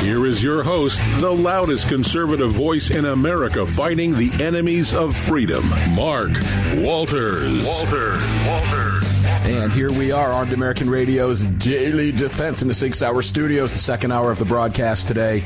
Here is your host, the loudest conservative voice in America fighting the enemies of freedom, Mark Walters. Walters. Walters. And here we are, Armed American Radio's Daily Defense in the Sig Sauer Studios, the second hour of the broadcast today,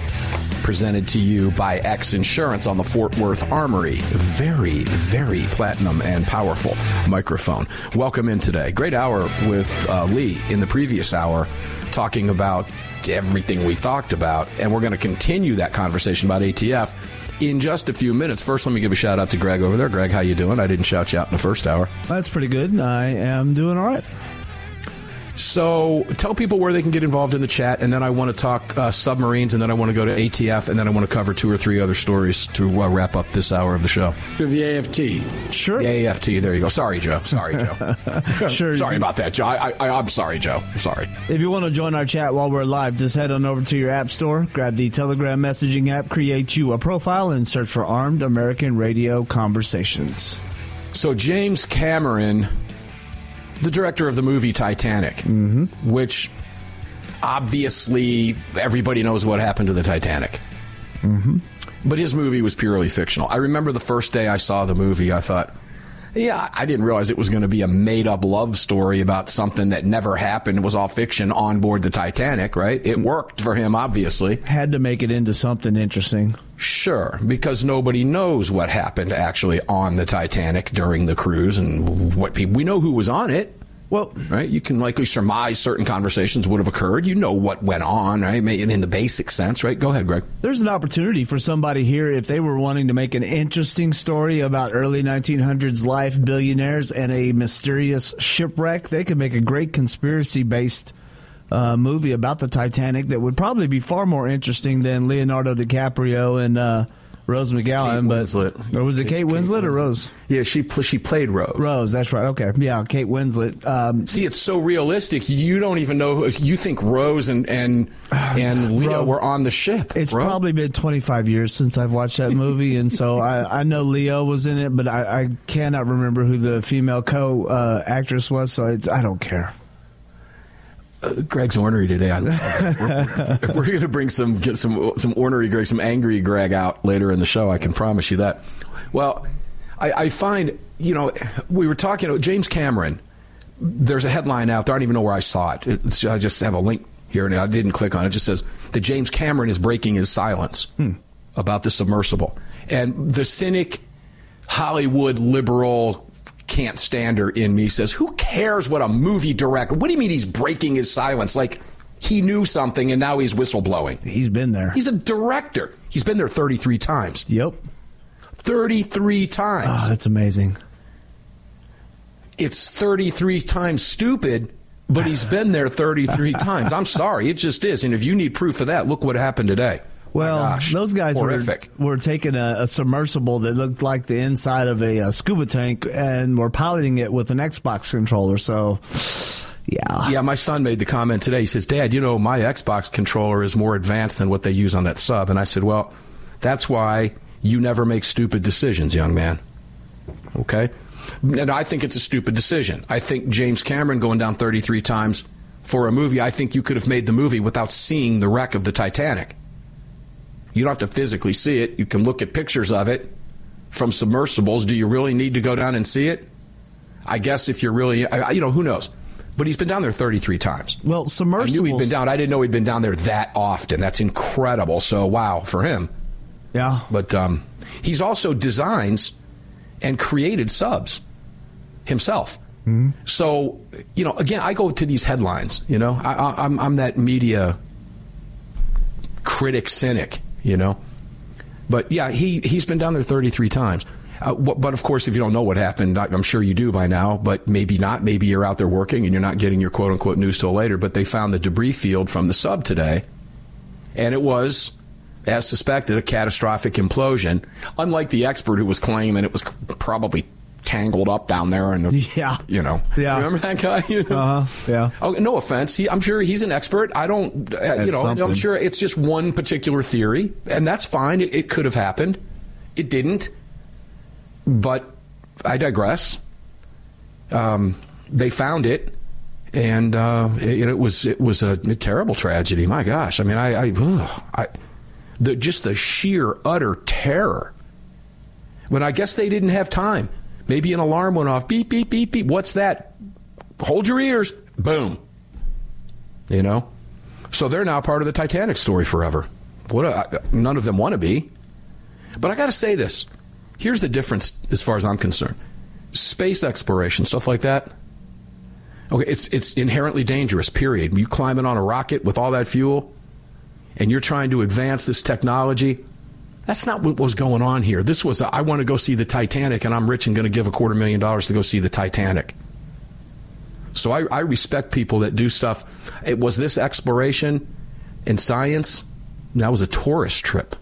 presented to you by X Insurance on the Fort Worth Armory. Very, very platinum and powerful microphone. Welcome in today. Great hour with uh, Lee in the previous hour, talking about everything we talked about, and we're going to continue that conversation about ATF in just a few minutes. First, let me give a shout out to Greg over there. Greg, how you doing? I didn't shout you out in the first hour. That's pretty good. I am doing all right. So tell people where they can get involved in the chat, and then I want to talk uh, submarines, and then I want to go to ATF, and then I want to cover two or three other stories to uh, wrap up this hour of the show. To the AFT. Sure. The AFT, there you go. Sorry, Joe. Sorry, Joe. Sure. sorry about that, Joe. I, I, I'm sorry, Joe. I'm sorry. If you want to join our chat while we're live, just head on over to your app store, grab the Telegram messaging app, create you a profile, and search for Armed American Radio Conversations. So James Cameron, the director of the movie Titanic, which obviously everybody knows what happened to the Titanic. But his movie was purely fictional. I remember the first day I saw the movie, I thought, yeah, I didn't realize it was going to be a made up love story about something that never happened. It was all fiction on board the Titanic, right? It worked for him, obviously. Had to make it into something interesting. Sure, because nobody knows what happened actually on the Titanic during the cruise and what people. We know who was on it, Well, right? You can likely surmise certain conversations would have occurred. You know what went on, right? In the basic sense, right? Go ahead, Greg. there's an opportunity for somebody here if they were wanting to make an interesting story about early 1900s life, billionaires, and a mysterious shipwreck. They could make a great conspiracy based uh, movie about the Titanic that would probably be far more interesting than Leonardo DiCaprio and uh, Rose McGowan. Kate but Winslet. or was it Kate, Kate Winslet, or Winslet. Rose? Yeah, she pl- she played Rose. Rose, that's right. Okay, yeah, Kate Winslet. Um, See, it's so realistic. You don't even know. Who, you think Rose and and and Leo Ro- were on the ship. It's bro. probably been 25 years since I've watched that movie, and so I, I know Leo was in it, but I, I cannot remember who the female co uh, actress was. So it's, I don't care. Uh, Greg's ornery today. I love it. We're, we're going to bring some get some some ornery Greg, some angry Greg out later in the show. I can promise you that. Well, I, I find you know we were talking about James Cameron. There's a headline out there. I don't even know where I saw it. It's, I just have a link here, and I didn't click on it. It just says that James Cameron is breaking his silence about the submersible, and the cynic Hollywood liberal can't stand her in me says, Who cares what a movie director? What do you mean he's breaking his silence? Like he knew something and now he's whistleblowing. He's been there. He's a director. He's been there 33 times. yep. 33 times. Oh, that's amazing. It's 33 times stupid, but he's been there 33 times. I'm sorry. It just is. And if you need proof of that, look what happened today. Well, gosh. those guys were, horrific. were taking a, a submersible that looked like the inside of a, uh scuba tank and were piloting it with an Xbox controller. So, yeah. Yeah, my son made the comment today. He says, Dad, you know, my Xbox controller is more advanced than what they use on that sub. And I said, Well, that's why you never make stupid decisions, young man. Okay? And I think it's a stupid decision. I think James Cameron going down 33 times for a movie, I think you could have made the movie without seeing the wreck of the Titanic. You don't have to physically see it. You can look at pictures of it from submersibles. Do you really need to go down and see it? I guess if you're really, I- you know, who knows? But he's been down there 33 times. Well, submersibles. I knew he'd been down. I didn't know he'd been down there that often. That's incredible. So wow for him. Yeah. But um, he's also designs and created subs. himself. So, you know, again, I go to these headlines. You know, I, I, I'm I'm that media critic cynic. You know, but yeah, he he's been down there 33 times. Uh, but of course, if you don't know what happened, I'm sure you do by now. But maybe not. Maybe you're out there working and you're not getting your quote unquote news till later. But they found the debris field from the sub today, and it was, as suspected, a catastrophic implosion. Unlike the expert who was claiming it was probably tangled up down there, and Yeah. you know, Yeah. remember that guy? Uh-huh, yeah. Oh, no offense. He, I'm sure he's an expert. I don't, uh, you know, I'm sure it's just one particular theory, and that's fine. It, it could have happened. It didn't. But I digress. Um, they found it, and uh, it, it was it was a, a terrible tragedy. My gosh, I mean, I, I, ugh, I the just the sheer utter terror. When I guess they didn't have time. Maybe an alarm went off. Beep beep beep beep. What's that? Hold your ears. Boom. You know. So they're now part of the Titanic story forever. What? A, none of them want to be. But I got to say this. Here's the difference as far as I'm concerned. Space exploration, stuff like that. Okay, it's it's inherently dangerous. Period. You climbing on a rocket with all that fuel, and you're trying to advance this technology. That's not what was going on here. This was a, I want to go see the Titanic, and I'm rich and going to give a quarter million dollars to go see the Titanic. So I, I respect people that do stuff. It was this exploration in science. That was a tourist trip,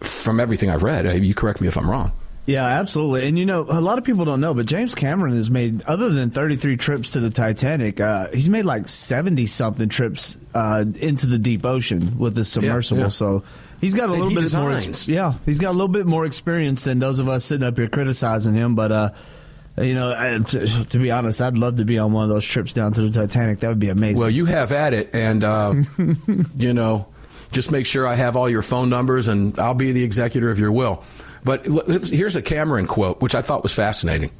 from everything I've read. You correct me if I'm wrong. Yeah, absolutely. And you know, a lot of people don't know, but James Cameron has made, other than 33 trips to the Titanic, uh, he's made like 70 something trips uh, into the deep ocean with this submersible. yeah. So he's got a little bit more. yeah, he's got a little bit more experience than those of us sitting up here criticizing him. But uh, you know, I, to, to be honest, I'd love to be on one of those trips down to the Titanic. That would be amazing. Well, you have at it, and uh, you know, just make sure I have all your phone numbers, and I'll be the executor of your will. But here's a Cameron quote, which I thought was fascinating.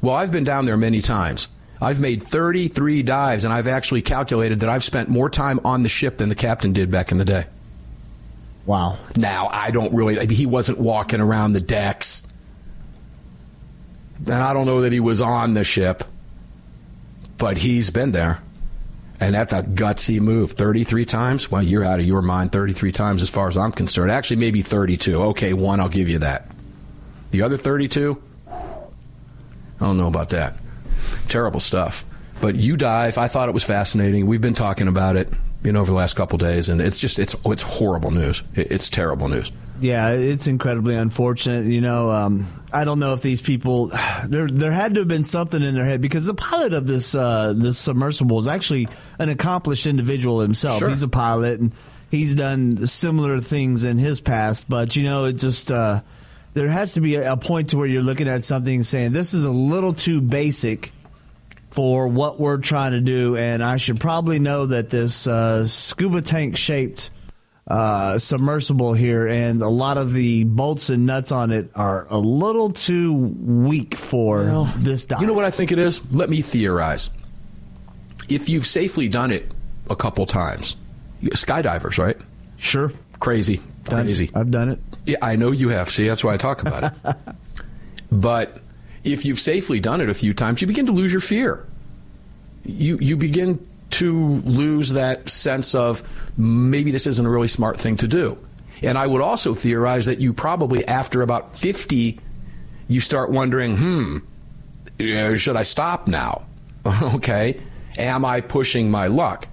Well, I've been down there many times. I've made 33 dives, and I've actually calculated that I've spent more time on the ship than the captain did back in the day. wow. Now, I don't really, he wasn't walking around the decks. And I don't know that he was on the ship, but he's been there. And that's a gutsy move. 33 times? Well, you're out of your mind 33 times as far as I'm concerned. Actually, maybe 32. Okay, one, I'll give you that. The other 32? I don't know about that. Terrible stuff. But you dive. I thought it was fascinating. We've been talking about it, you know, over the last couple days, and it's just it's it's horrible news. It's terrible news. Yeah, it's incredibly unfortunate. You know, um, I don't know if these people there there had to have been something in their head because the pilot of this uh, this submersible is actually an accomplished individual himself. Sure. He's a pilot and he's done similar things in his past. But you know, it just uh, there has to be a, point to where you're looking at something saying this is a little too basic for what we're trying to do, and I should probably know that this uh, scuba tank shaped uh, submersible here, and a lot of the bolts and nuts on it are a little too weak for Well, this dive. You know what I think it is? Let me theorize. If you've safely done it a couple times, skydivers, right? Sure, Crazy, Done- crazy. I've done it. Yeah, I know you have. See, that's why I talk about it. but if you've safely done it a few times, you begin to lose your fear. You you begin to lose that sense of maybe this isn't a really smart thing to do. And I would also theorize that you probably after about 50 you start wondering, "Hmm, uh, should I stop now?" okay? Am I pushing my luck?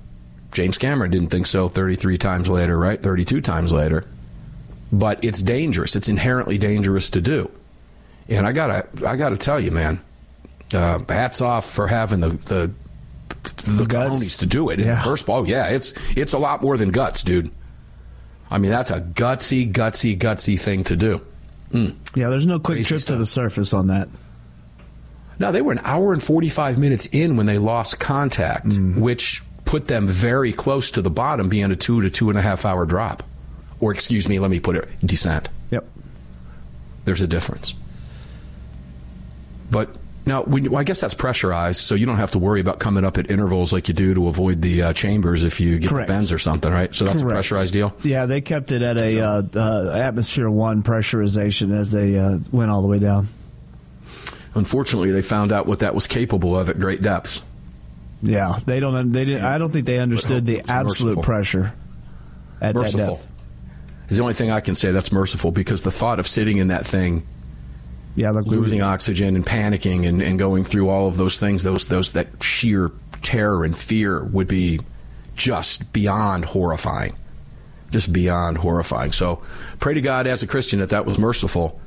James Cameron didn't think so 33 times later, right? 32 times later but it's dangerous. It's inherently dangerous to do. And I gotta, I gotta tell you, man, uh, hats off for having the the, the, guts. to do it. Yeah. First of all, yeah, it's it's a lot more than guts, dude. I mean, that's a gutsy, gutsy, gutsy thing to do. Hmm. Yeah, there's no quick Crazy trip to the surface on that. Now they were an hour and forty five minutes in when they lost contact, hmm. which put them very close to the bottom, being a two to two and a half hour drop, or excuse me, let me put it descent. Yep. there's a difference. But now, when, well, I guess that's pressurized, so you don't have to worry about coming up at intervals like you do to avoid the uh, chambers if you get Correct. the bends or something, right? So that's a pressurized deal. Yeah, they kept it at a uh, uh, atmosphere one pressurization as they uh, went all the way down. unfortunately, they found out what that was capable of at great depths. Yeah, they don't. They didn't. I don't think they understood the absolute merciful. pressure at merciful. that depth. Is the only thing I can say that's merciful because the thought of sitting in that thing, Yeah, like we- losing oxygen and panicking and, and going through all of those things, those those that sheer terror and fear would be just beyond horrifying, just beyond horrifying. So pray to God as a Christian that that was merciful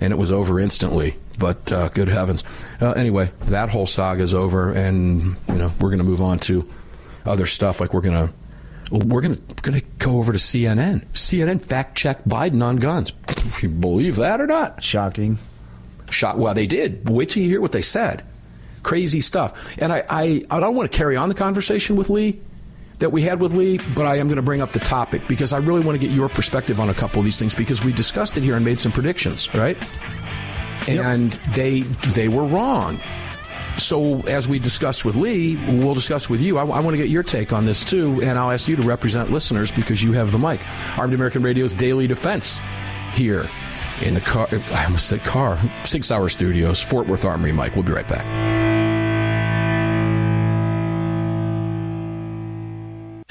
and it was over instantly. But uh, good heavens. Uh, anyway, that whole saga is over, and you know we're going to move on to other stuff. Like we're going to we're going to going to go over to CNN. CNN fact check Biden on guns. You believe that or not? shocking. Shot. Well, they did. Wait till you hear what they said. Crazy stuff. And I, I, I don't want to carry on the conversation with Lee that we had with Lee, but I am going to bring up the topic because I really want to get your perspective on a couple of these things because we discussed it here and made some predictions, right? And they they were wrong. So as we discussed with Lee, we'll discuss with you. I, I want to get your take on this too, and I'll ask you to represent listeners because you have the mic. Armed American Radio's Daily Defense here in the car. I almost said car. Sig Sauer Studios, Fort Worth Armory. Mike, we'll be right back.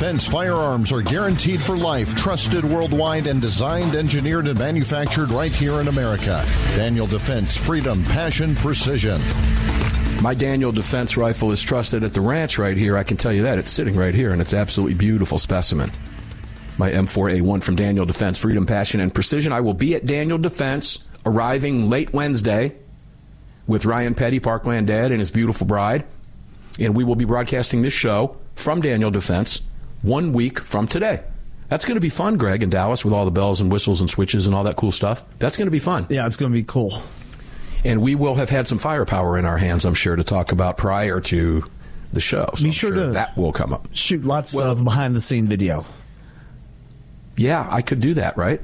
Defense firearms are guaranteed for life, trusted worldwide, and designed, engineered, and manufactured right here in America. Daniel Defense, freedom, passion, precision. My Daniel Defense rifle is trusted at the ranch right here. I can tell you that. It's sitting right here, and it's absolutely beautiful specimen. My M4A1 from Daniel Defense, freedom, passion, and precision. I will be at Daniel Defense arriving late Wednesday with Ryan Petty, Parkland Dad, and his beautiful bride. And we will be broadcasting this show from Daniel Defense one week from today. That's going to be fun, Greg, in Dallas with all the bells and whistles and switches and all that cool stuff. That's going to be fun. Yeah, it's going to be cool. And we will have had some firepower in our hands, I'm sure, to talk about prior to the show. So be I'm sure, to that will come up. Shoot lots Well- of behind the scene video. Yeah, I could do that, right?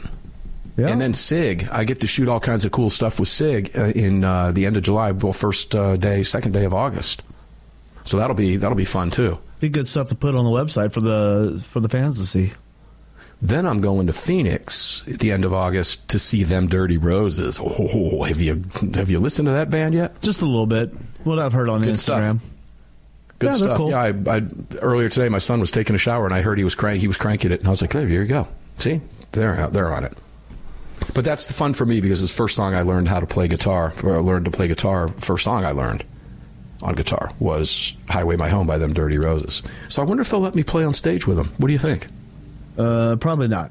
Yeah. And then SIG, I get to shoot all kinds of cool stuff with SIG uh, in uh, the end of July, well, first uh, day, second day of August. So that'll be that'll be fun too. Be good stuff to put on the website for the for the fans to see. Then I'm going to Phoenix at the end of August to see them Dirty Roses. Oh, have you have you listened to that band yet? Just a little bit. What I've heard on Good stuff. Instagram. Good Yeah, stuff. cool. Yeah, I, I, earlier today my son was taking a shower and I heard he was crank he was cranking it and I was like, there, here you go. See, they're out, they're on it. But that's the fun for me because it's the first song I learned how to play guitar. Or I learned to play guitar. First song I learned on guitar was "Highway My Home" by them Dirty Roses. So I wonder if they'll let me play on stage with them. What do you think? Uh, probably not.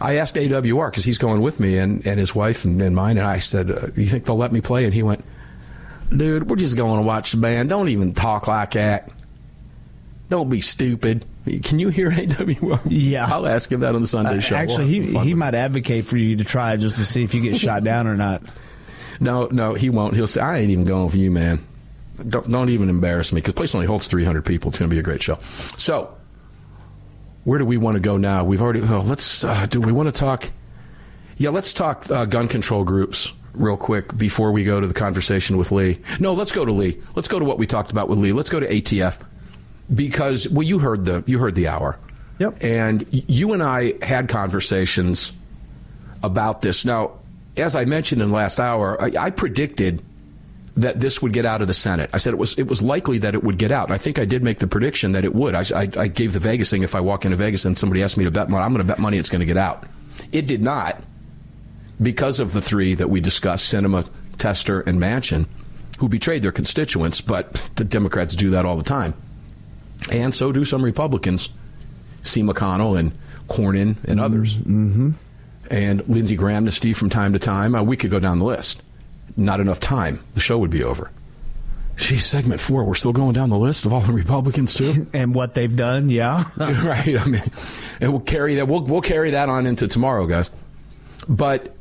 I asked AWR because he's going with me and, and his wife and, and mine, and I said, uh, "You think they'll let me play?" And he went, "Dude, we're just going to watch the band. Don't even talk like that. Don't be stupid." Can you hear AWR? Yeah. I'll ask him that on the Sunday Uh, show. We'll actually, he he might advocate for you to try just to see if you get shot down or not. No, no, he won't. He'll say, "I ain't even going for you, man. Don't don't even embarrass me." Because place only holds 300 people. It's going to be a great show. So, where do we want to go now? We've already. Oh, let's. Uh, do we want to talk? Yeah, let's talk uh, gun control groups real quick before we go to the conversation with Lee. No, let's go to Lee. Let's go to what we talked about with Lee. Let's go to ATF because well, you heard the you heard the hour. Yep. And you and I had conversations about this. Now, as I mentioned in last hour, I, I predicted that this would get out of the Senate. I said it was it was likely that it would get out. And I think I did make the prediction that it would. I, I, I gave the Vegas thing. If I walk into Vegas and somebody asked me to bet money, I'm going to bet money it's going to get out. It did not because of the three that we discussed: Sinema, Tester, and Manchin, who betrayed their constituents. But the Democrats do that all the time, and so do some Republicans. see McConnell and Cornyn and others Mm-hmm. and Lindsey Graham to Steve from time to time. Uh, we could go down the list. Not enough time. The show would be over. Geez, segment four. We're still going down the list of all the Republicans too. And what they've done, yeah. right. I mean, and we'll carry that. We'll we'll carry that on into tomorrow, guys. But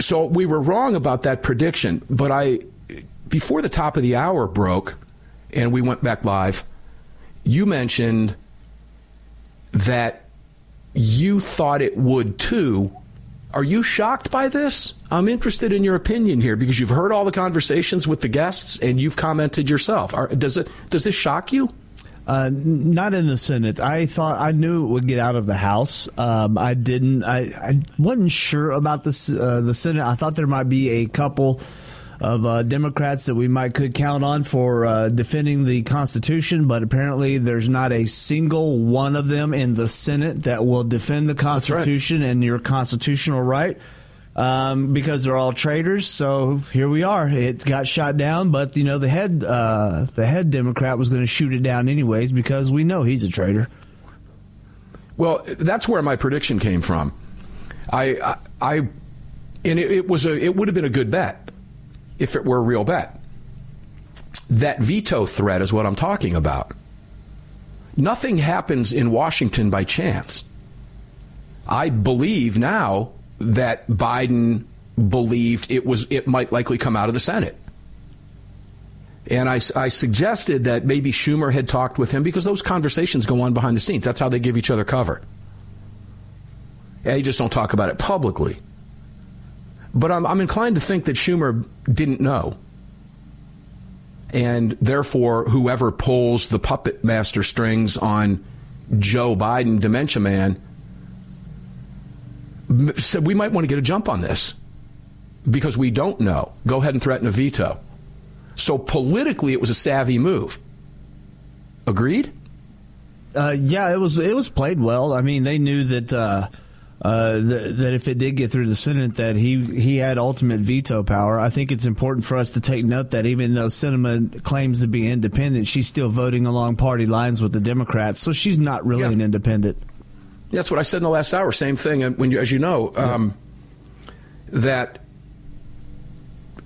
so we were wrong about that prediction. But I, before the top of the hour broke, and we went back live, you mentioned that you thought it would too. Are you shocked by this? I'm interested in your opinion here because you've heard all the conversations with the guests and you've commented yourself. Are, does it does this shock you? Uh, not in the Senate. I thought I knew it would get out of the House. Um, I didn't. I, I wasn't sure about this uh, the Senate. I thought there might be a couple of uh, Democrats that we might could count on for uh, defending the Constitution, but apparently there's not a single one of them in the Senate that will defend the Constitution and your constitutional right. Um, because they're all traitors, so here we are. It got shot down, but you know the head, uh, the head Democrat was going to shoot it down anyways because we know he's a traitor. Well, that's where my prediction came from. I, I, I and it, it was a, it would have been a good bet if it were a real bet. That veto threat is what I'm talking about. Nothing happens in Washington by chance. I believe now that Biden believed it was it might likely come out of the Senate. And I, I, suggested that maybe Schumer had talked with him because those conversations go on behind the scenes. That's how they give each other cover. They just don't talk about it publicly. But I'm, I'm inclined to think that Schumer didn't know. And therefore, whoever pulls the puppet master strings on Joe Biden, Dementia Man, said we might want to get a jump on this because we don't know. Go ahead and threaten a veto. So politically, it was a savvy move. Agreed? Uh, yeah, it was. It was played well. I mean, they knew that uh, uh, th- that if it did get through the Senate, that he he had ultimate veto power. I think it's important for us to take note that even though Sinema claims to be independent, she's still voting along party lines with the Democrats, so she's not really yeah. an independent. That's what I said in the last hour. Same thing. And when you, as you know, um, yeah. that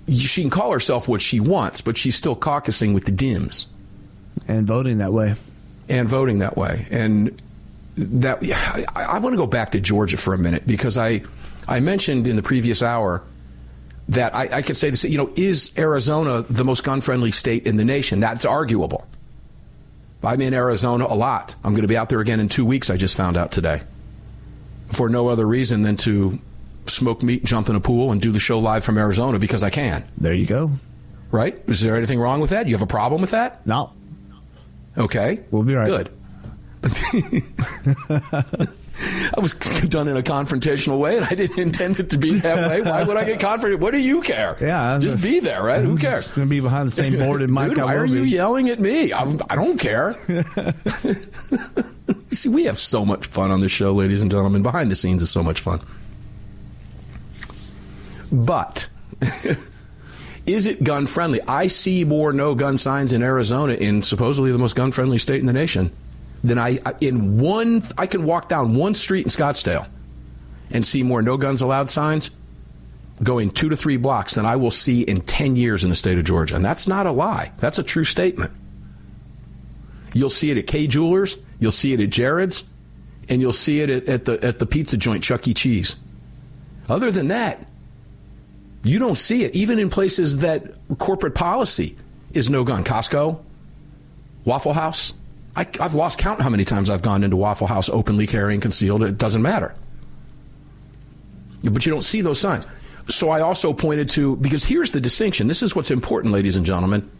she can call herself what she wants, but she's still caucusing with the Dems and voting that way, and voting that way. And that I, I want to go back to Georgia for a minute because I I mentioned in the previous hour that I, I could say this. You know, is Arizona the most gun friendly state in the nation? That's arguable. I'm in Arizona a lot. I'm going to be out there again in two weeks. I just found out today, for no other reason than to smoke meat, jump in a pool, and do the show live from Arizona because I can. There you go. Right? Is there anything wrong with that? You have a problem with that? No. Okay. We'll be right. Good. I was done in a confrontational way, and I didn't intend it to be that way. Why would I get confronted? What do you care? Yeah, just, just be there, right? Who cares? Going to be behind the same board in my. Dude, why are you yelling at me? I, I don't care. See, we have so much fun on this show, ladies and gentlemen. Behind the scenes is so much fun. But is it gun friendly? I see more no gun signs in Arizona, in supposedly the most gun friendly state in the nation, than I in one. I can walk down one street in Scottsdale and see more no guns allowed signs going two to three blocks than I will see in 10 years in the state of Georgia. And that's not a lie, that's a true statement. You'll see it at Kay Jewelers, you'll see it at Jared's, and you'll see it at, at the, at the pizza joint, Chuck E. Cheese. Other than that, you don't see it, even in places that corporate policy is no gun. Costco, Waffle House. I, have lost count how many times I've gone into Waffle House openly carrying concealed. It doesn't matter. But you don't see those signs. So I also pointed to, because here's the distinction. This is what's important, ladies and gentlemen.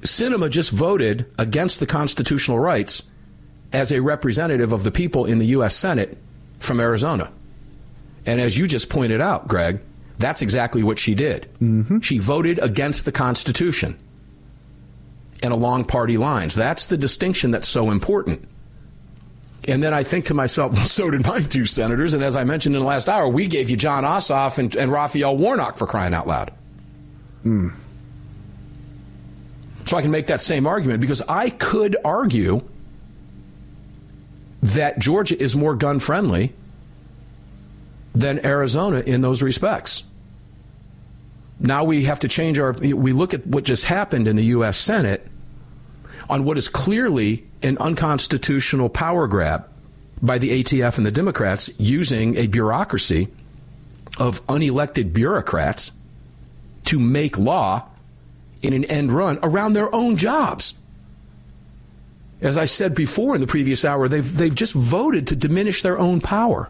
Sinema just voted against the constitutional rights as a representative of the people in the U.S. Senate from Arizona. And as you just pointed out, Greg, that's exactly what she did. Mm-hmm. She voted against the Constitution and along party lines. That's the distinction that's so important. And then I think to myself, well, so did my two senators. And as I mentioned in the last hour, we gave you Jon Ossoff and, and Raphael Warnock for crying out loud. Mm. So I can make that same argument because I could argue that Georgia is more gun friendly than Arizona in those respects. Now we have to change our. We look at what just happened in the U.S. Senate on what is clearly an unconstitutional power grab by the ATF and the Democrats using a bureaucracy of unelected bureaucrats to make law in an end run around their own jobs. As I said before in the previous hour, they've, they've just voted to diminish their own power.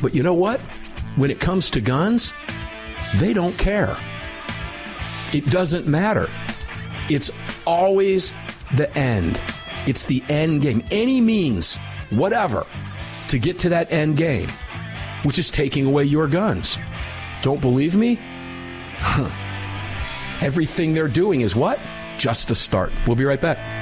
But you know what? When it comes to guns, they don't care. It doesn't matter. It's always the end. It's the end game. Any means, whatever, to get to that end game, which is taking away your guns. Don't believe me? Everything they're doing is what? Just a start. We'll be right back.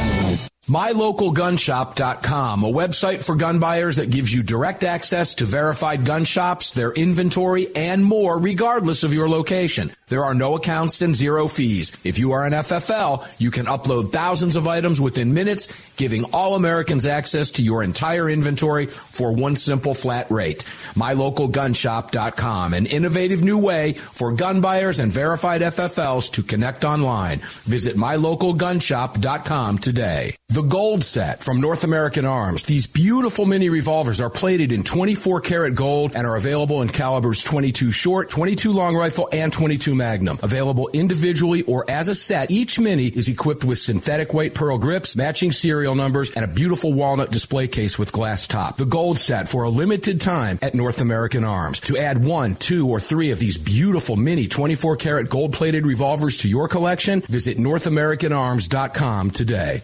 MyLocalGunShop.com, a website for gun buyers that gives you direct access to verified gun shops, their inventory, and more, regardless of your location. There are no accounts and zero fees. If you are an FFL, you can upload thousands of items within minutes, giving all Americans access to your entire inventory for one simple flat rate. MyLocalGunShop.com, an innovative new way for gun buyers and verified FFLs to connect online. Visit MyLocalGunShop.com today. The Gold Set from North American Arms. These beautiful mini revolvers are plated in 24 karat gold and are available in calibers 22 short, 22 long rifle, and 22 Magnum. Available individually or as a set, each mini is equipped with synthetic white pearl grips, matching serial numbers, and a beautiful walnut display case with glass top. The Gold Set for a limited time at North American Arms. To add one, two, or three of these beautiful mini 24 karat gold plated revolvers to your collection, visit NorthAmericanArms.com today.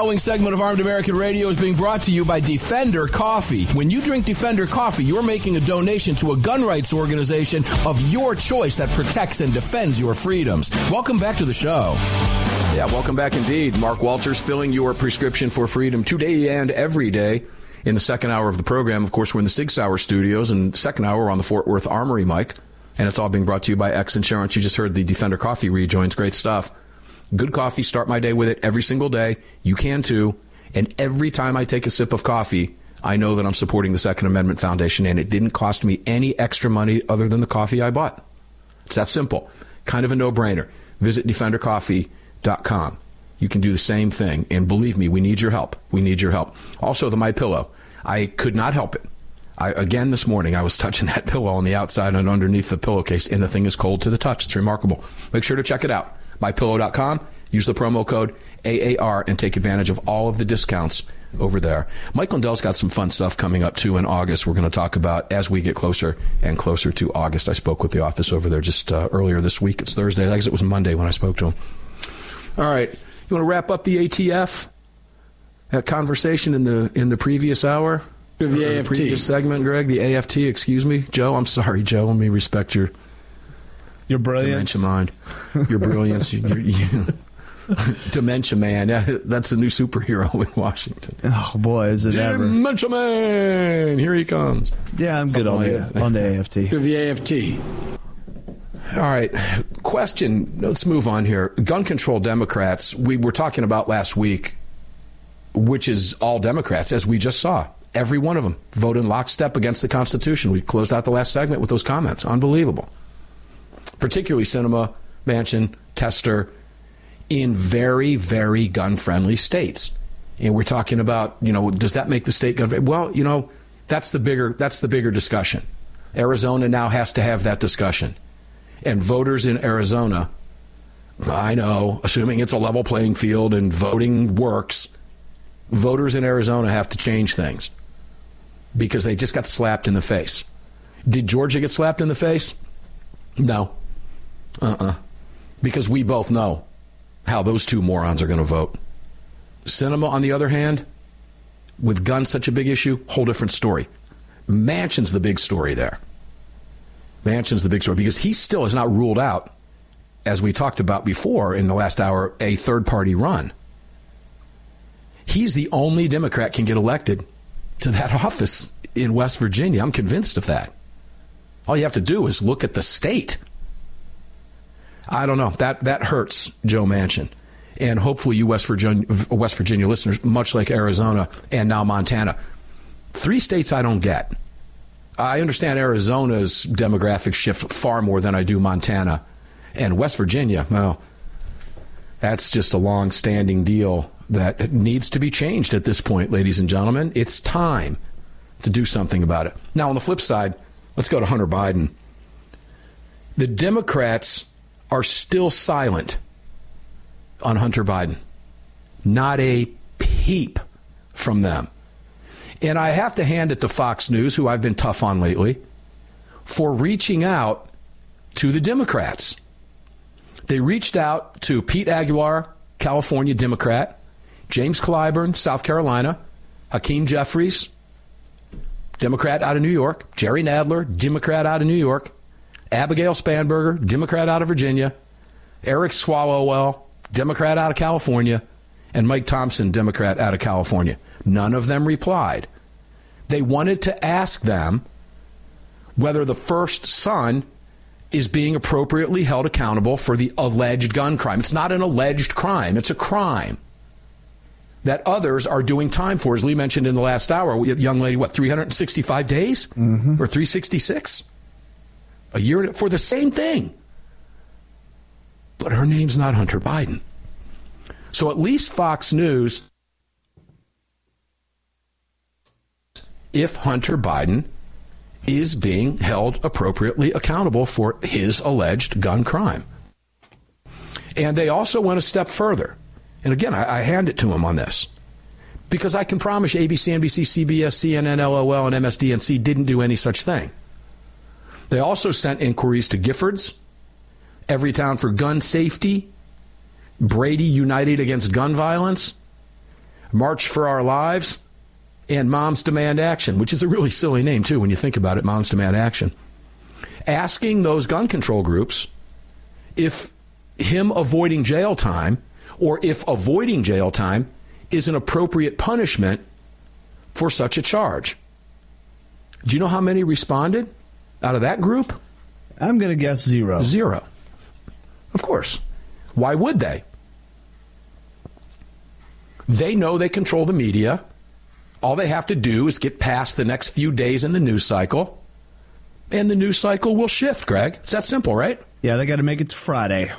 following segment of Armed American Radio is being brought to you by Defender Coffee. When you drink Defender Coffee, you're making a donation to a gun rights organization of your choice that protects and defends your freedoms. Welcome back to the show. Yeah, welcome back indeed. Mark Walters filling your prescription for freedom today and every day. In the second hour of the program, of course, we're in the Sig Sauer studios, and second hour on the Fort Worth Armory mic, and it's all being brought to you by X Insurance. You just heard the Defender Coffee rejoins. Great stuff. Good coffee. Start my day with it every single day. You can too. And every time I take a sip of coffee, I know that I'm supporting the Second Amendment Foundation, and it didn't cost me any extra money other than the coffee I bought. It's that simple. Kind of a no brainer. Visit defendercoffee.com. You can do the same thing. And believe me, we need your help. We need your help. Also, the My Pillow. I could not help it. I, again this morning, I was touching that pillow on the outside and underneath the pillowcase, and the thing is cold to the touch. It's remarkable. Make sure to check it out. MyPillow.com. Use the promo code AAR and take advantage of all of the discounts over there. Mike Lindell's got some fun stuff coming up too in August. We're going to talk about as we get closer and closer to August. I spoke with the office over there just uh, earlier this week. It's Thursday. I guess it was Monday when I spoke to him. All right, you want to wrap up the ATF? That conversation in the in the previous hour, the AFT previous segment, Greg. The AFT. Excuse me, Joe. I'm sorry, Joe. Let me respect your your brilliance, dementia mind, your brilliance. your, you, Dementia Man. Yeah, that's a new superhero in Washington. Oh boy, is it Dementia ever? Man? Here he comes. Yeah, I'm Something good on like the on the AFT. The AFT. All right. Question. Let's move on here. Gun control Democrats. We were talking about last week, which is all Democrats, as we just saw. Every one of them vote in lockstep against the Constitution. We closed out the last segment with those comments. Unbelievable. Particularly Sinema, Manchin, Tester, in very, very gun friendly states. And we're talking about, you know, does that make the state gun? Well, you know, that's the bigger that's the bigger discussion. Arizona now has to have that discussion. And voters in Arizona, I know, assuming it's a level playing field and voting works, voters in Arizona have to change things because they just got slapped in the face. Did Georgia get slapped in the face? No. Uh uh-uh. uh. Because we both know how those two morons are going to vote. Sinema, on the other hand, with guns such a big issue, whole different story. Manchin's the big story there. Manchin's the big story because he still has not ruled out, as we talked about before in the last hour, a third party run. He's the only Democrat can get elected to that office in West Virginia. I'm convinced of that. All you have to do is look at the state I don't know. That that hurts Joe Manchin. And hopefully you West Virginia West Virginia listeners, much like Arizona and now Montana. Three states I don't get. I understand Arizona's demographic shift far more than I do Montana. And West Virginia, well, that's just a long standing deal that needs to be changed at this point, ladies and gentlemen. It's time to do something about it. Now, on the flip side, let's go to Hunter Biden. The Democrats are still silent on Hunter Biden. Not a peep from them. And I have to hand it to Fox News, who I've been tough on lately, for reaching out to the Democrats. They reached out to Pete Aguilar, California Democrat, James Clyburn, South Carolina, Hakeem Jeffries, Democrat out of New York, Jerry Nadler, Democrat out of New York, Abigail Spanberger, Democrat out of Virginia, Eric Swalwell, Democrat out of California, and Mike Thompson, Democrat out of California. None of them replied. They wanted to ask them whether the first son is being appropriately held accountable for the alleged gun crime. It's not an alleged crime, it's a crime that others are doing time for. As Lee mentioned in the last hour, young lady, what, 365 days? Mm-hmm. Or 366? A year for the same thing. But her name's not Hunter Biden. So at least Fox News, if Hunter Biden is being held appropriately accountable for his alleged gun crime. And they also went a step further. And again, I, I hand it to him on this. Because I can promise you ABC, NBC, CBS, CNN, LOL, and MSDNC didn't do any such thing. They also sent inquiries to Giffords, Everytown for Gun Safety, Brady United Against Gun Violence, March for Our Lives, and Moms Demand Action, which is a really silly name, too, when you think about it Moms Demand Action. Asking those gun control groups if him avoiding jail time or if avoiding jail time is an appropriate punishment for such a charge. Do you know how many responded? Out of that group? I'm going to guess zero. Zero. Of course. Why would they? They know they control the media. All they have to do is get past the next few days in the news cycle, and the news cycle will shift, Greg. It's that simple, right? Yeah, they got to make it to Friday.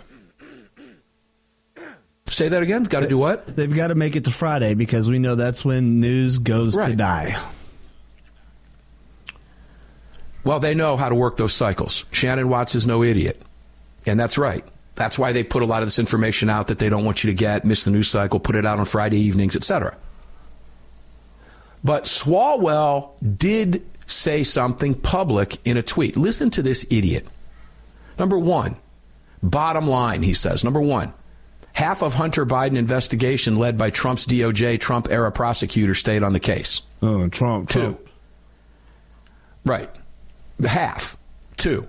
Say that again. Got to do what? They've got to make it to Friday because we know that's when news goes right. to die. Well, they know how to work those cycles. Shannon Watts is no idiot. And that's right. That's why they put a lot of this information out that they don't want you to get, miss the news cycle, put it out on Friday evenings, etc. But Swalwell did say something public in a tweet. Listen to this idiot. Number one, bottom line, he says. Number one, half of Hunter Biden investigation led by Trump's DOJ, Trump era prosecutor stayed on the case. Oh, Trump, Two. Right. The half. Two.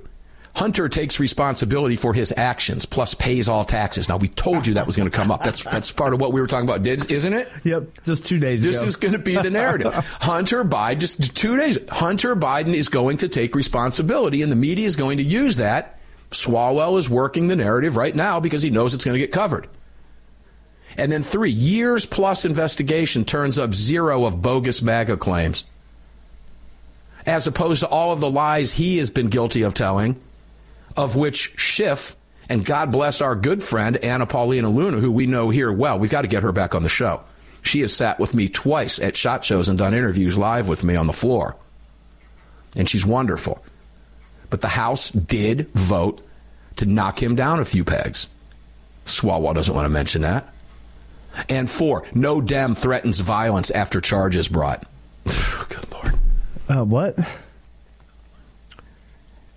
Hunter takes responsibility for his actions, plus pays all taxes. Now we told you that was going to come up. That's that's part of what we were talking about, isn't it? Yep, just two days This ago. is going to be the narrative. Hunter Biden, just two days. Hunter Biden is going to take responsibility, and the media is going to use that. Swalwell is working the narrative right now because he knows it's going to get covered. And then three years plus investigation turns up zero of bogus MAGA claims, as opposed to all of the lies he has been guilty of telling, of which Schiff and God bless our good friend Anna Paulina Luna, who we know here well. We've got to get her back on the show. She has sat with me twice at shot shows and done interviews live with me on the floor, and she's wonderful. But the House did vote to knock him down a few pegs. Swalwell doesn't want to mention that. And four, no Dem threatens violence after charges brought. Good Lord. Uh, what?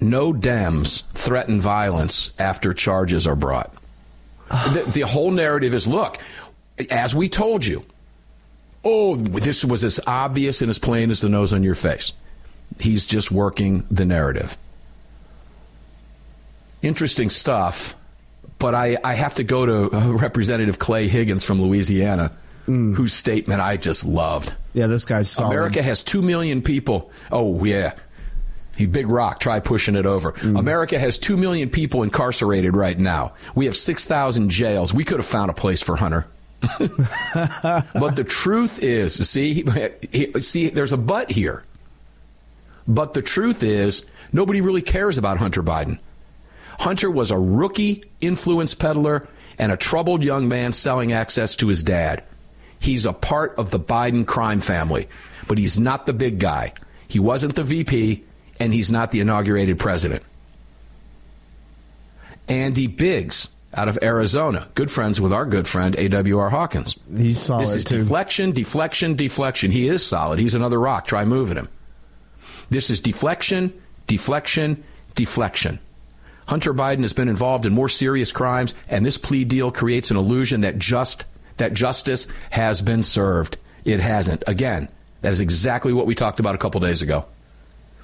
No Dems threaten violence after charges are brought. the, the whole narrative is look, as we told you, oh, this was as obvious and as plain as the nose on your face. He's just working the narrative. Interesting stuff, but I, I have to go to uh, Representative Clay Higgins from Louisiana, whose statement I just loved. Yeah, this guy's solid. America has 2 million people. Oh, yeah. He big rock. Try pushing it over. Mm. America has 2 million people incarcerated right now. We have 6,000 jails. We could have found a place for Hunter. but the truth is, see, see, there's a but here. But the truth is, nobody really cares about Hunter Biden. Hunter was a rookie influence peddler and a troubled young man selling access to his dad. He's a part of the Biden crime family, but he's not the big guy. He wasn't the VP, and he's not the inaugurated president. Andy Biggs out of Arizona, good friends with our good friend A.W.R. Hawkins. He's solid This is too. deflection, deflection, deflection. He is solid. He's another rock. Try moving him. This is deflection, deflection, deflection. Hunter Biden has been involved in more serious crimes, and this plea deal creates an illusion that just that justice has been served. It hasn't. Again, that is exactly what we talked about a couple days ago.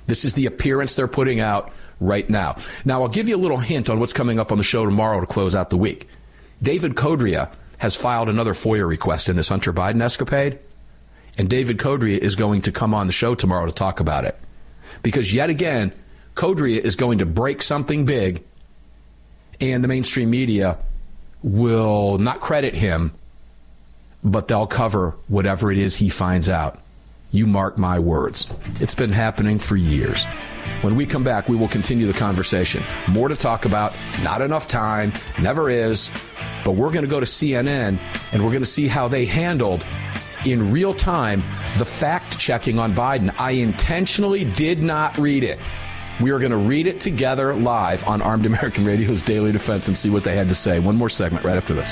This is the appearance they're putting out right now. Now, I'll give you a little hint on what's coming up on the show tomorrow to close out the week. David Codrea has filed another FOIA request in this Hunter Biden escapade, and David Codrea is going to come on the show tomorrow to talk about it. Because yet again, Codrea is going to break something big, and the mainstream media will not credit him, but they'll cover whatever it is he finds out. You mark my words. It's been happening for years. When we come back, we will continue the conversation. More to talk about, not enough time, never is, but we're going to go to CNN and we're going to see how they handled in real time the fact checking on Biden. I intentionally did not read it. We are going to read it together live on Armed American Radio's Daily Defense and see what they had to say. One more segment right after this.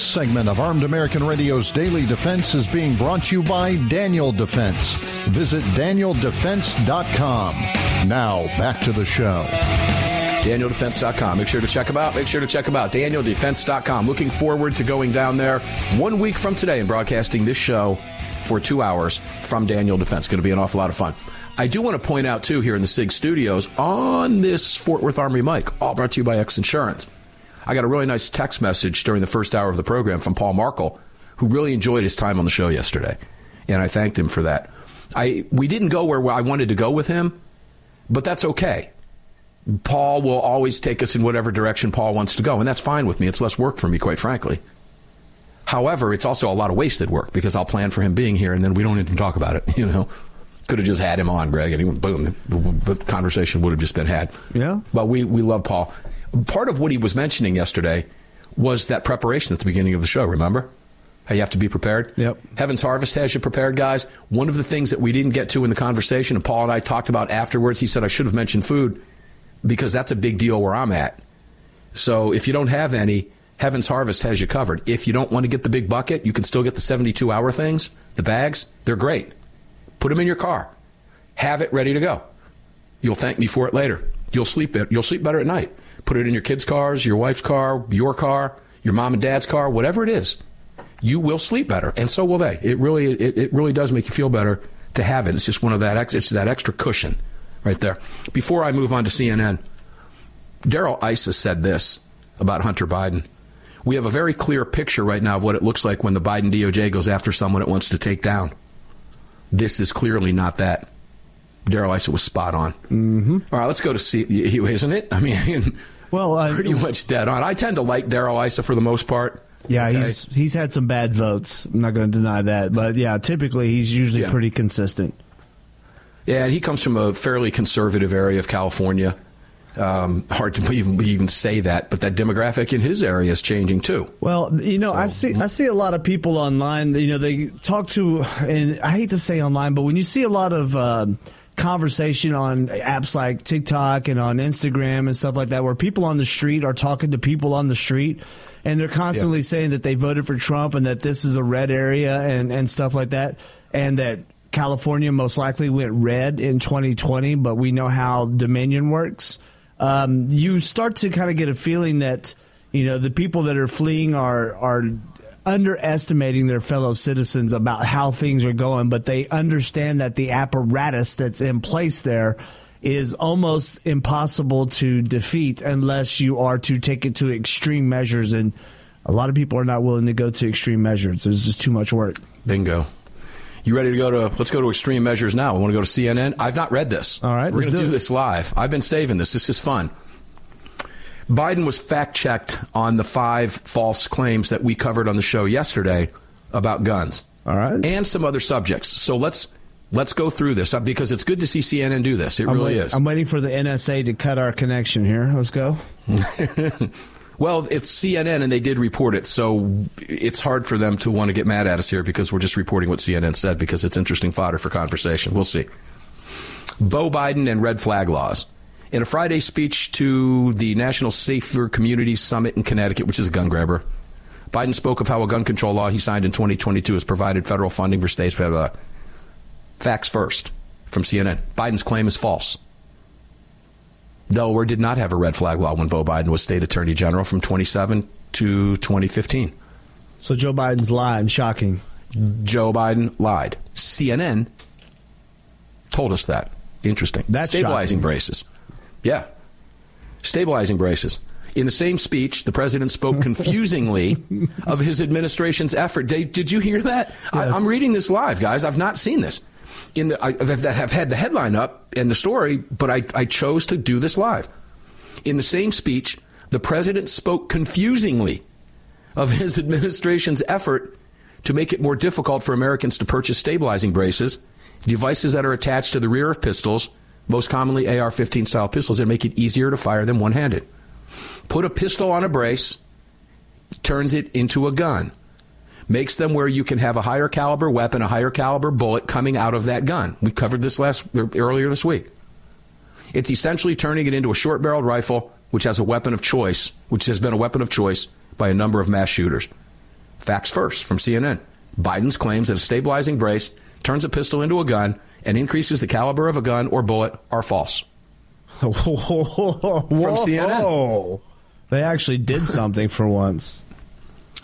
This segment of Armed American Radio's Daily Defense is being brought to you by Daniel Defense. Visit danieldefense.com. Now, back to the show. DanielDefense.com. Make sure to check them out. Make sure to check them out. DanielDefense.com. Looking forward to going down there one week from today and broadcasting this show for two hours from Daniel Defense. Going to be an awful lot of fun. I do want to point out, too, here in the SIG studios on this Fort Worth Armory mic, all brought to you by X Insurance. I got a really nice text message during the first hour of the program from Paul Markel, who really enjoyed his time on the show yesterday, and I thanked him for that. I we didn't go where I wanted to go with him, but that's okay. Paul will always take us in whatever direction Paul wants to go, and that's fine with me. It's less work for me, quite frankly. However, it's also a lot of wasted work because I'll plan for him being here, and then we don't even talk about it. You know, could have just had him on, Greg, and he, boom, the conversation would have just been had. Yeah. But we we love Paul part of what he was mentioning yesterday was that preparation at the beginning of the show. Remember how you have to be prepared. Yep. Heaven's Harvest has you prepared, guys. One of the things that we didn't get to in the conversation, and Paul and I talked about afterwards, he said I should have mentioned food because that's a big deal where I'm at. So if you don't have any, Heaven's Harvest has you covered. If you don't want to get the big bucket, you can still get the 72 hour things, the bags. They're great. Put them in your car. Have it ready to go. You'll thank me for it later. You'll sleep it. You'll sleep better at night. Put it in your kids' cars, your wife's car, your car, your mom and dad's car, whatever it is. You will sleep better, and so will they. It really, it, it really does make you feel better to have it. It's just one of that. It's that extra cushion, right there. Before I move on to CNN, Darrell Issa said this about Hunter Biden. We have a very clear picture right now of what it looks like when the Biden DOJ goes after someone it wants to take down. This is clearly not that. Darrell Issa was spot on. Mm-hmm. All right, let's go to see, he isn't it? I mean, well, uh, pretty much dead on. I tend to like Darrell Issa for the most part. Yeah, okay. he's he's had some bad votes. I'm not going to deny that, but yeah, typically he's usually yeah. pretty consistent. Yeah, and he comes from a fairly conservative area of California. Um, hard to even even say that, but that demographic in his area is changing too. Well, you know, so. I see I see a lot of people online. You know, they talk to, and I hate to say online, but when you see a lot of. Uh, conversation on apps like TikTok and on Instagram and stuff like that, where people on the street are talking to people on the street, and they're constantly yeah. saying that they voted for Trump and that this is a red area and and stuff like that, and that California most likely went red in 2020, but we know how Dominion works um, you start to kind of get a feeling that you know the people that are fleeing are are underestimating their fellow citizens about how things are going, but they understand that the apparatus that's in place there is almost impossible to defeat unless you are to take it to extreme measures. And a lot of people are not willing to go to extreme measures. There's just too much work. Bingo. You ready to go to? Let's go to extreme measures now. I want to go to CNN. I've not read this. All right, we're going to do, do this live. I've been saving this. This is fun. Biden was fact checked on the five false claims that we covered on the show yesterday about guns. All right, and some other subjects. So let's let's go through this uh, because it's good to see CNN do this. It I'm really wait, is. I'm waiting for the NSA to cut our connection here. Let's go. Well, it's CNN and they did report it, so it's hard for them to want to get mad at us here because we're just reporting what CNN said because it's interesting fodder for conversation. We'll see. Beau Biden and red flag laws. In a Friday speech to the National Safer Communities Summit in Connecticut, which is a gun grabber, Biden spoke of how a gun control law he signed in 2022 has provided federal funding for states. Blah, uh, blah. Facts first from CNN. Biden's claim is false. Delaware did not have a red flag law when Beau Biden was state attorney general from 27 to 2015. So Joe Biden's lying. Shocking. Joe Biden lied. CNN told us that. Interesting. That's stabilizing shocking. braces. Yeah. Stabilizing braces. In the same speech, the president spoke confusingly of his administration's effort. Did, did you hear that? Yes. I, I'm reading this live, guys. I've not seen this in the, I, have had the headline up and the story, but I, I chose to do this live. In the same speech, the president spoke confusingly of his administration's effort to make it more difficult for Americans to purchase stabilizing braces, devices that are attached to the rear of pistols, most commonly AR 15 style pistols, and make it easier to fire them one handed. Put a pistol on a brace, turns it into a gun makes them where you can have a higher caliber weapon, a higher caliber bullet coming out of that gun. We covered this last earlier this week. It's essentially turning it into a short barreled rifle, which has a weapon of choice, which has been a weapon of choice by a number of mass shooters. Facts first from CNN. Biden's claims that a stabilizing brace turns a pistol into a gun and increases the caliber of a gun or bullet are false. Whoa, from CNN. They actually did something for once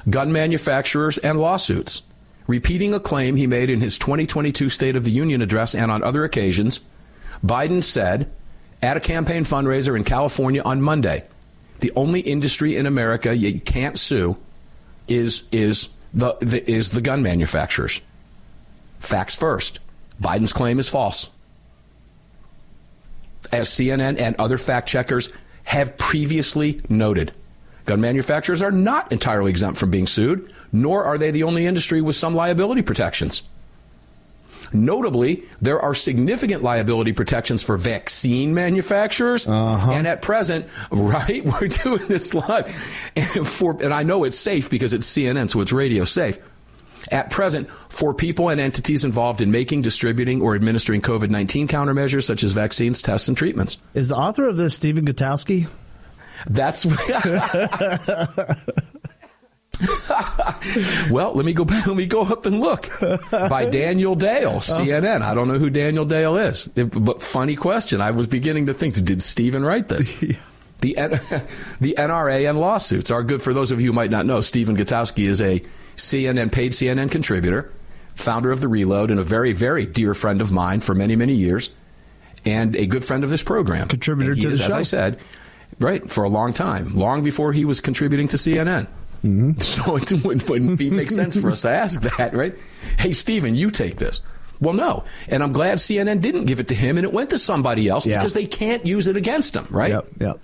gun manufacturers, and lawsuits. Repeating a claim he made in his 2022 State of the Union address and on other occasions, Biden said at a campaign fundraiser in California on Monday, the only industry in America you can't sue is is the, the is the gun manufacturers. Facts first. Biden's claim is false. As CNN and other fact checkers have previously noted. Gun manufacturers are not entirely exempt from being sued, nor are they the only industry with some liability protections. Notably, there are significant liability protections for vaccine manufacturers, uh-huh. and at present, right, we're doing this live, and for and I know it's safe because it's CNN, so it's radio safe. At present, for people and entities involved in making, distributing, or administering COVID 19 countermeasures such as vaccines, tests, and treatments. Is the author of this Stephen Gutowski? That's well, let me go back. Let me go up and look by Daniel Dale, oh. CNN. I don't know who Daniel Dale is, but funny question. I was beginning to think, did Stephen write this? The the NRA and lawsuits are good for those of you who might not know. Stephen Gutowski is a CNN paid CNN contributor, founder of the Reload, and a very very dear friend of mine for many many years, and a good friend of this program. Contributor to is, the show, as I said Right, for a long time, long before he was contributing to CNN. Mm-hmm. So it wouldn't, wouldn't be, make sense for us to ask that, right? Hey, Stephen, you take this. Well, no. And I'm glad CNN didn't give it to him and it went to somebody else Yeah. because they can't use it against him, right? Yep, yep.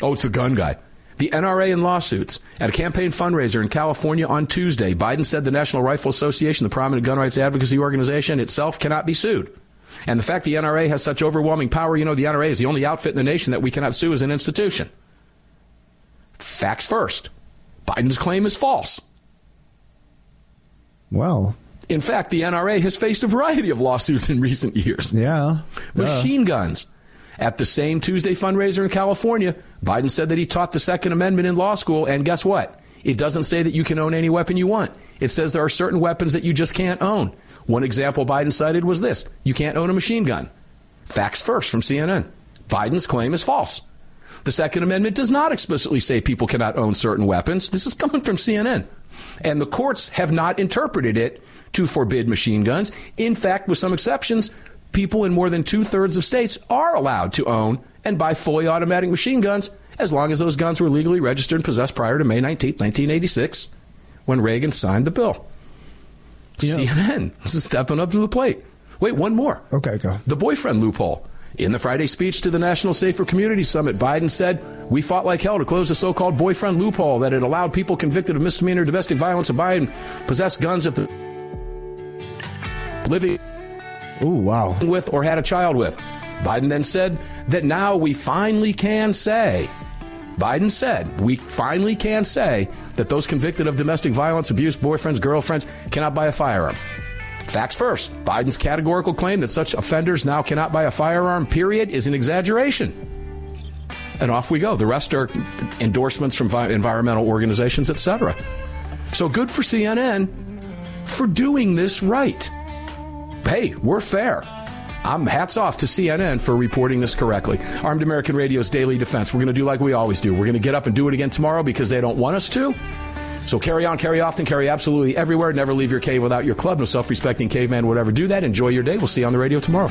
Oh, it's the gun guy. The NRA in lawsuits. At a campaign fundraiser in California on Tuesday, Biden said the National Rifle Association, the prominent gun rights advocacy organization itself, cannot be sued. And the fact the NRA has such overwhelming power, you know, the NRA is the only outfit in the nation that we cannot sue as an institution. Facts first. Biden's claim is false. Well, In fact, the NRA has faced a variety of lawsuits in recent years. yeah. Machine guns. At the same Tuesday fundraiser in California, Biden said that he taught the Second Amendment in law school, and guess what? It doesn't say that you can own any weapon you want. It says there are certain weapons that you just can't own. One example Biden cited was this you can't own a machine gun. Facts first from CNN. Biden's claim is false. The Second Amendment does not explicitly say people cannot own certain weapons. This is coming from CNN. And the courts have not interpreted it to forbid machine guns. In fact, with some exceptions, people in more than two thirds of states are allowed to own and buy fully automatic machine guns as long as those guns were legally registered and possessed prior to May 19, 1986, when Reagan signed the bill. CNN is stepping up to the plate. Wait, one more. Okay, go. The boyfriend loophole. In the Friday speech to the National Safer Community Summit, Biden said, We fought like hell to close the so called boyfriend loophole that had allowed people convicted of misdemeanor domestic violence to buy and possess guns if the living Ooh, wow. with or had a child with. Biden then said that now we finally can say, Biden said, we finally can say that those convicted of domestic violence, abuse, boyfriends, girlfriends cannot buy a firearm. Facts first. Biden's categorical claim that such offenders now cannot buy a firearm, period, is an exaggeration. And off we go. The rest are endorsements from vi- environmental organizations, etc. So good for CNN for doing this right. Hey, we're fair. I'm hats off to CNN for reporting this correctly. Armed American Radio's Daily Defense. We're going to do like we always do. We're going to get up and do it again tomorrow because they don't want us to. So carry on, carry off, often, carry absolutely everywhere. Never leave your cave without your club. No self respecting caveman would ever do that. Enjoy your day. We'll see you on the radio tomorrow.